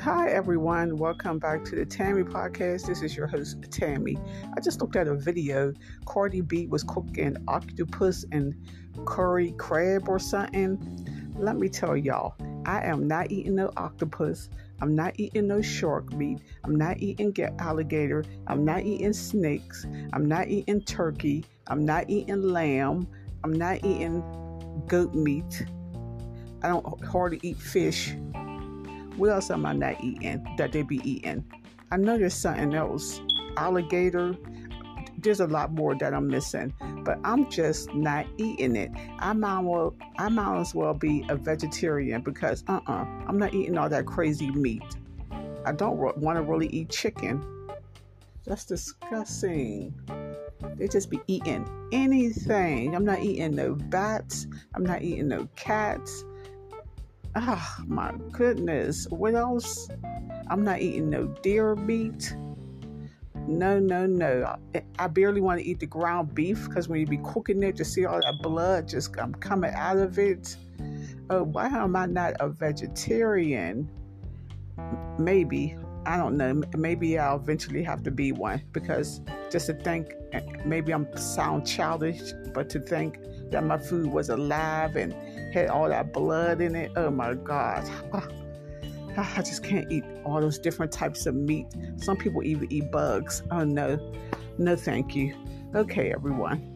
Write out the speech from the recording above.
Hi, everyone. Welcome back to the Tammy podcast. This is your host, Tammy. I just looked at a video. Cardi B was cooking octopus and curry crab or something. Let me tell y'all, I am not eating no octopus. I'm not eating no shark meat. I'm not eating alligator. I'm not eating snakes. I'm not eating turkey. I'm not eating lamb. I'm not eating goat meat. I don't hardly eat fish. What else am I not eating that they be eating? I know there's something else. Alligator. There's a lot more that I'm missing, but I'm just not eating it. I might well, I might as well be a vegetarian because uh-uh, I'm not eating all that crazy meat. I don't want to really eat chicken. That's disgusting. They just be eating anything. I'm not eating no bats. I'm not eating no cats. Oh my goodness. What else? I'm not eating no deer meat. No, no, no. I, I barely want to eat the ground beef because when you be cooking it, you see all that blood just um, coming out of it. Oh, why am I not a vegetarian? Maybe. I don't know. Maybe I'll eventually have to be one because just to think, eh, maybe I'm sound childish, but to think that my food was alive and had all that blood in it. Oh my God. Ah, I just can't eat all those different types of meat. Some people even eat bugs. Oh no. No, thank you. Okay, everyone.